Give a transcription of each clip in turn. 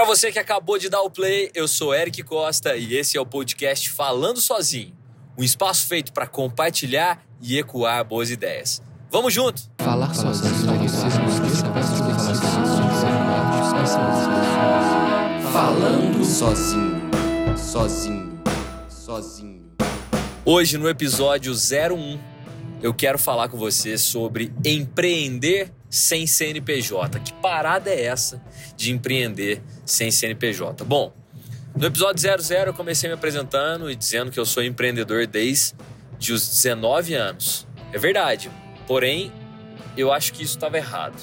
Para você que acabou de dar o play, eu sou Eric Costa e esse é o podcast Falando Sozinho, um espaço feito para compartilhar e ecoar boas ideias. Vamos junto! Falar sozinho. Falando sozinho, sozinho, sozinho. Hoje no episódio 01, eu quero falar com você sobre empreender sem CNPJ. Que parada é essa de empreender sem CNPJ? Bom, no episódio 00 eu comecei me apresentando e dizendo que eu sou empreendedor desde os 19 anos. É verdade, porém eu acho que isso estava errado.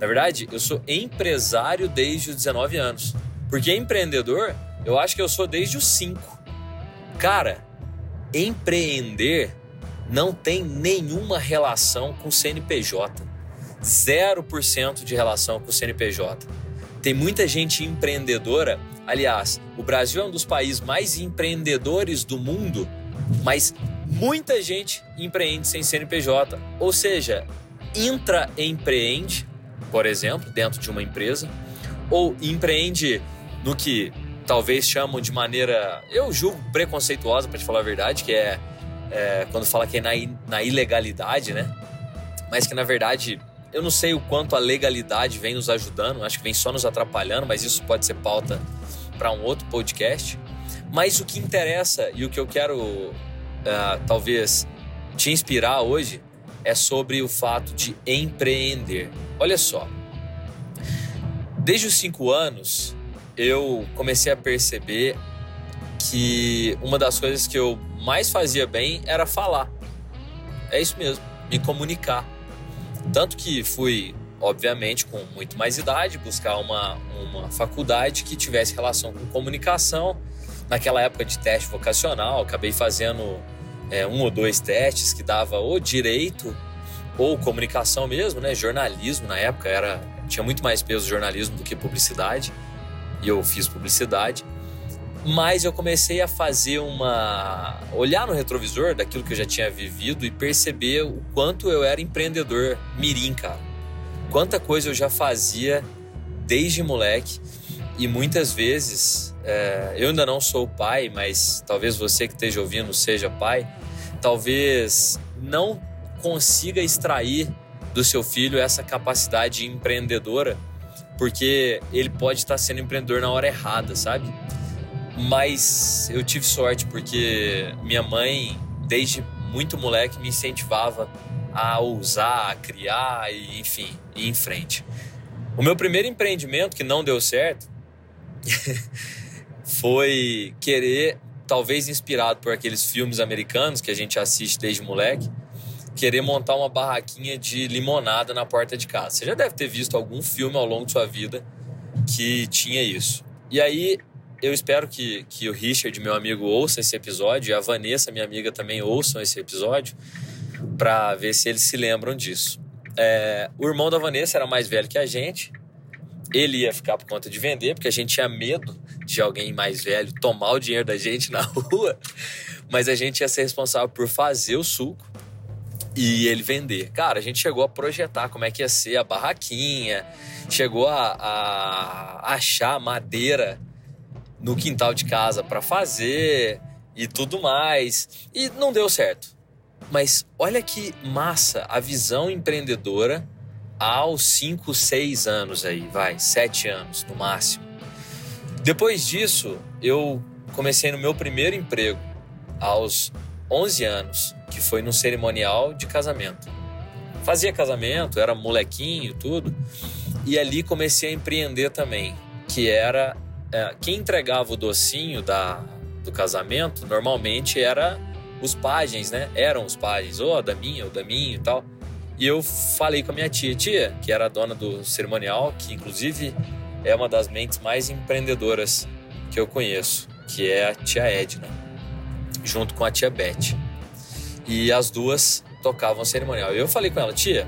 Na verdade, eu sou empresário desde os 19 anos. Porque empreendedor, eu acho que eu sou desde os 5. Cara, empreender não tem nenhuma relação com CNPJ. 0% de relação com o CNPJ. Tem muita gente empreendedora. Aliás, o Brasil é um dos países mais empreendedores do mundo, mas muita gente empreende sem CNPJ. Ou seja, intraempreende, por exemplo, dentro de uma empresa, ou empreende no que talvez chamam de maneira, eu julgo preconceituosa, para te falar a verdade, que é, é quando fala que é na, na ilegalidade, né? Mas que na verdade eu não sei o quanto a legalidade vem nos ajudando, acho que vem só nos atrapalhando, mas isso pode ser pauta para um outro podcast. Mas o que interessa e o que eu quero uh, talvez te inspirar hoje é sobre o fato de empreender. Olha só, desde os cinco anos eu comecei a perceber que uma das coisas que eu mais fazia bem era falar. É isso mesmo, me comunicar. Tanto que fui, obviamente, com muito mais idade, buscar uma, uma faculdade que tivesse relação com comunicação. Naquela época de teste vocacional, acabei fazendo é, um ou dois testes que dava ou direito ou comunicação mesmo, né? Jornalismo na época era tinha muito mais peso jornalismo do que publicidade e eu fiz publicidade. Mas eu comecei a fazer uma. olhar no retrovisor daquilo que eu já tinha vivido e perceber o quanto eu era empreendedor mirim, cara. Quanta coisa eu já fazia desde moleque e muitas vezes é, eu ainda não sou pai, mas talvez você que esteja ouvindo seja pai, talvez não consiga extrair do seu filho essa capacidade empreendedora, porque ele pode estar sendo empreendedor na hora errada, sabe? Mas eu tive sorte porque minha mãe, desde muito moleque, me incentivava a ousar, a criar e, enfim, ir em frente. O meu primeiro empreendimento que não deu certo foi querer, talvez inspirado por aqueles filmes americanos que a gente assiste desde moleque, querer montar uma barraquinha de limonada na porta de casa. Você já deve ter visto algum filme ao longo de sua vida que tinha isso. E aí eu espero que, que o Richard, meu amigo, ouça esse episódio e a Vanessa, minha amiga, também ouçam esse episódio para ver se eles se lembram disso. É, o irmão da Vanessa era mais velho que a gente. Ele ia ficar por conta de vender, porque a gente tinha medo de alguém mais velho tomar o dinheiro da gente na rua. Mas a gente ia ser responsável por fazer o suco e ele vender. Cara, a gente chegou a projetar como é que ia ser a barraquinha, chegou a, a achar madeira no quintal de casa para fazer e tudo mais. E não deu certo. Mas olha que massa a visão empreendedora aos 5, 6 anos aí, vai, 7 anos no máximo. Depois disso, eu comecei no meu primeiro emprego aos 11 anos, que foi no cerimonial de casamento. Fazia casamento, era molequinho, tudo. E ali comecei a empreender também, que era é, quem entregava o docinho da, do casamento normalmente era os pajens, né? Eram os pajens, ou oh, da minha, ou da minha e tal. E eu falei com a minha tia, tia, que era a dona do cerimonial, que inclusive é uma das mentes mais empreendedoras que eu conheço, que é a tia Edna, junto com a tia Beth. E as duas tocavam o cerimonial. E eu falei com ela, tia,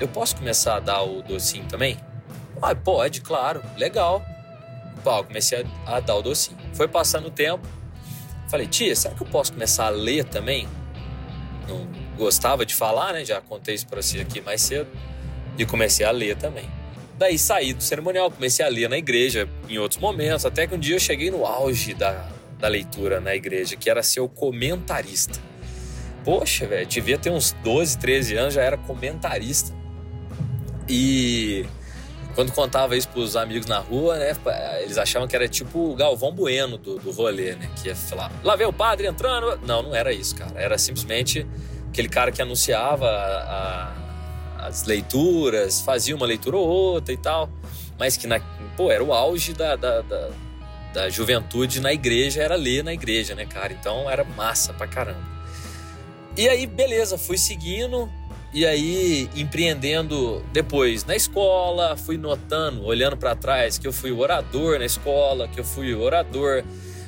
eu posso começar a dar o docinho também? Ah, pode, claro, legal pau, comecei a, a dar o docinho. Foi passando o tempo, falei, tia, será que eu posso começar a ler também? Não gostava de falar, né? Já contei isso para você aqui mais cedo. E comecei a ler também. Daí saí do cerimonial, comecei a ler na igreja em outros momentos, até que um dia eu cheguei no auge da, da leitura na igreja, que era ser o comentarista. Poxa, velho, devia ter uns 12, 13 anos, já era comentarista. E quando contava isso pros amigos na rua, né, eles achavam que era tipo o Galvão Bueno do, do rolê, né? Que ia falar, lá vem o padre entrando. Não, não era isso, cara. Era simplesmente aquele cara que anunciava a, a, as leituras, fazia uma leitura ou outra e tal. Mas que, na, pô, era o auge da, da, da, da juventude na igreja, era ler na igreja, né, cara? Então era massa pra caramba. E aí, beleza, fui seguindo, e aí, empreendendo depois na escola, fui notando, olhando para trás, que eu fui orador na escola, que eu fui orador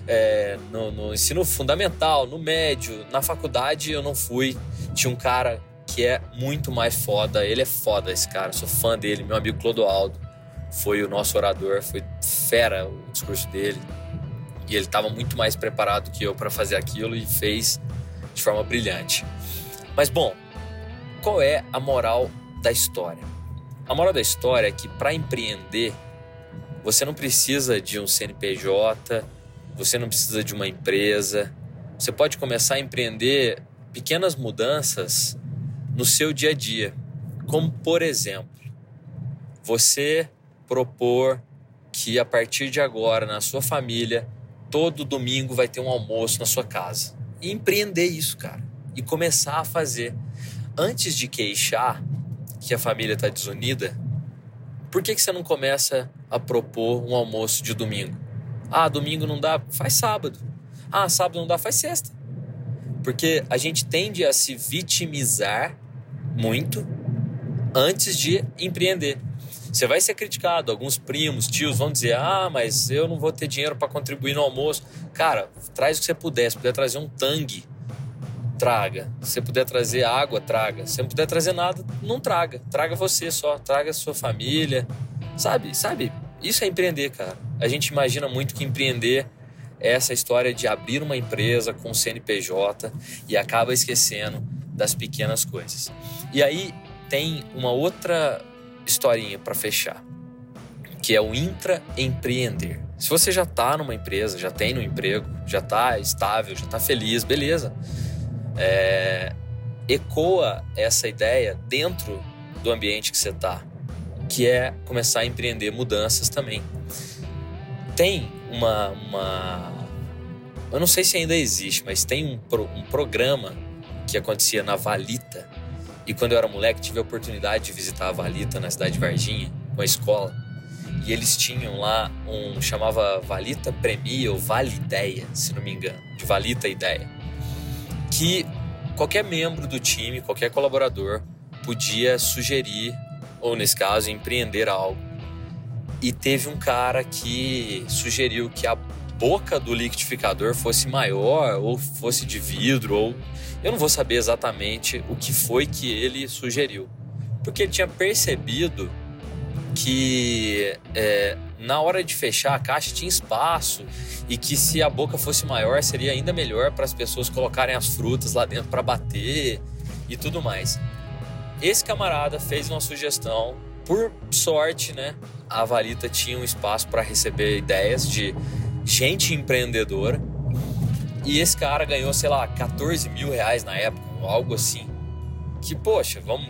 é, no, no, ensino fundamental, no médio, na faculdade eu não fui. Tinha um cara que é muito mais foda, ele é foda esse cara, sou fã dele, meu amigo Clodoaldo. Foi o nosso orador, foi fera o discurso dele. E ele estava muito mais preparado que eu para fazer aquilo e fez de forma brilhante. Mas bom, qual é a moral da história? A moral da história é que para empreender, você não precisa de um CNPJ, você não precisa de uma empresa. Você pode começar a empreender pequenas mudanças no seu dia a dia. Como, por exemplo, você propor que a partir de agora, na sua família, todo domingo vai ter um almoço na sua casa. E empreender isso, cara. E começar a fazer antes de queixar que a família está desunida, por que, que você não começa a propor um almoço de domingo? Ah, domingo não dá, faz sábado. Ah, sábado não dá, faz sexta. Porque a gente tende a se vitimizar muito antes de empreender. Você vai ser criticado, alguns primos, tios vão dizer: "Ah, mas eu não vou ter dinheiro para contribuir no almoço". Cara, traz o que você puder, se puder trazer um tangue traga. Se puder trazer água, traga. Se não puder trazer nada, não traga. Traga você só, traga sua família. Sabe? Sabe? Isso é empreender, cara. A gente imagina muito que empreender é essa história de abrir uma empresa com CNPJ e acaba esquecendo das pequenas coisas. E aí tem uma outra historinha para fechar, que é o intraempreender. Se você já está numa empresa, já tem um emprego, já está estável, já está feliz, beleza é, ecoa essa ideia dentro do ambiente que você está, que é começar a empreender mudanças também. Tem uma, uma eu não sei se ainda existe, mas tem um, pro, um programa que acontecia na Valita. E quando eu era moleque, tive a oportunidade de visitar a Valita na cidade de Varginha, a escola. E eles tinham lá um chamava Valita Premia ou Vale Ideia, se não me engano, de Valita Ideia que qualquer membro do time, qualquer colaborador podia sugerir, ou nesse caso, empreender algo. E teve um cara que sugeriu que a boca do liquidificador fosse maior, ou fosse de vidro, ou eu não vou saber exatamente o que foi que ele sugeriu, porque ele tinha percebido que é, na hora de fechar a caixa tinha espaço e que se a boca fosse maior seria ainda melhor para as pessoas colocarem as frutas lá dentro para bater e tudo mais. Esse camarada fez uma sugestão, por sorte, né? A Valita tinha um espaço para receber ideias de gente empreendedora e esse cara ganhou, sei lá, 14 mil reais na época, algo assim. Que, poxa, vamos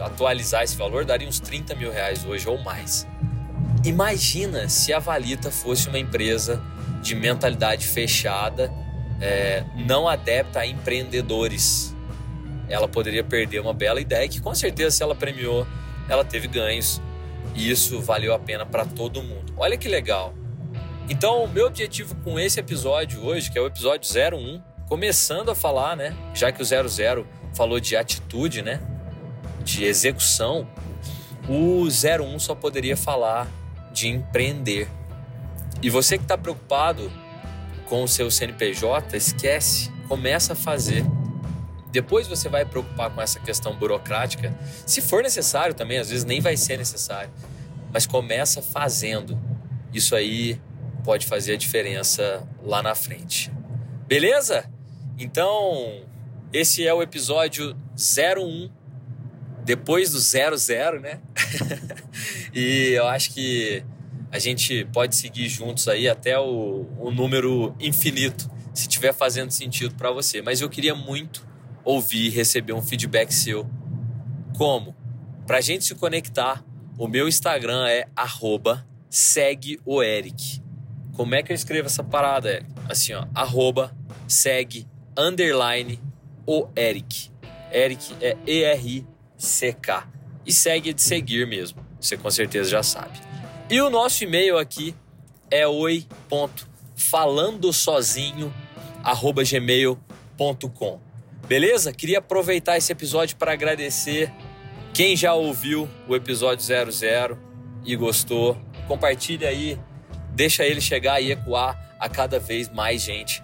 atualizar esse valor, daria uns 30 mil reais hoje ou mais. Imagina se a Valita fosse uma empresa de mentalidade fechada, é, não adepta a empreendedores. Ela poderia perder uma bela ideia que, com certeza, se ela premiou, ela teve ganhos. E isso valeu a pena para todo mundo. Olha que legal. Então, o meu objetivo com esse episódio hoje, que é o episódio 01, começando a falar, né? Já que o 00 falou de atitude, né? De execução, o 01 só poderia falar de empreender. E você que está preocupado com o seu CNPJ, esquece, começa a fazer. Depois você vai preocupar com essa questão burocrática, se for necessário também, às vezes nem vai ser necessário, mas começa fazendo. Isso aí pode fazer a diferença lá na frente. Beleza? Então, esse é o episódio 01 depois do 00, né? E eu acho que a gente pode seguir juntos aí até o, o número infinito, se estiver fazendo sentido para você. Mas eu queria muito ouvir e receber um feedback seu. Como? Pra gente se conectar, o meu Instagram é arroba segue o Eric. Como é que eu escrevo essa parada, Eric? Assim, ó, arroba segue underline o Eric. Eric é E-R-I-C-K. E segue de seguir mesmo. Você com certeza já sabe. E o nosso e-mail aqui é oi.falandosozinho@gmail.com. Beleza? Queria aproveitar esse episódio para agradecer quem já ouviu o episódio 00 e gostou. Compartilha aí, deixa ele chegar e ecoar a cada vez mais gente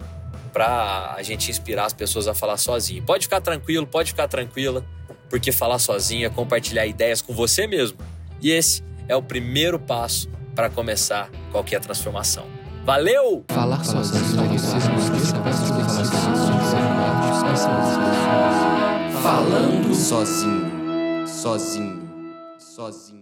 para a gente inspirar as pessoas a falar sozinho. Pode ficar tranquilo, pode ficar tranquila, porque falar sozinho é compartilhar ideias com você mesmo. E esse é o primeiro passo para começar qualquer transformação. Valeu! Falar sozinho. Falando sozinho. Sozinho. Sozinho.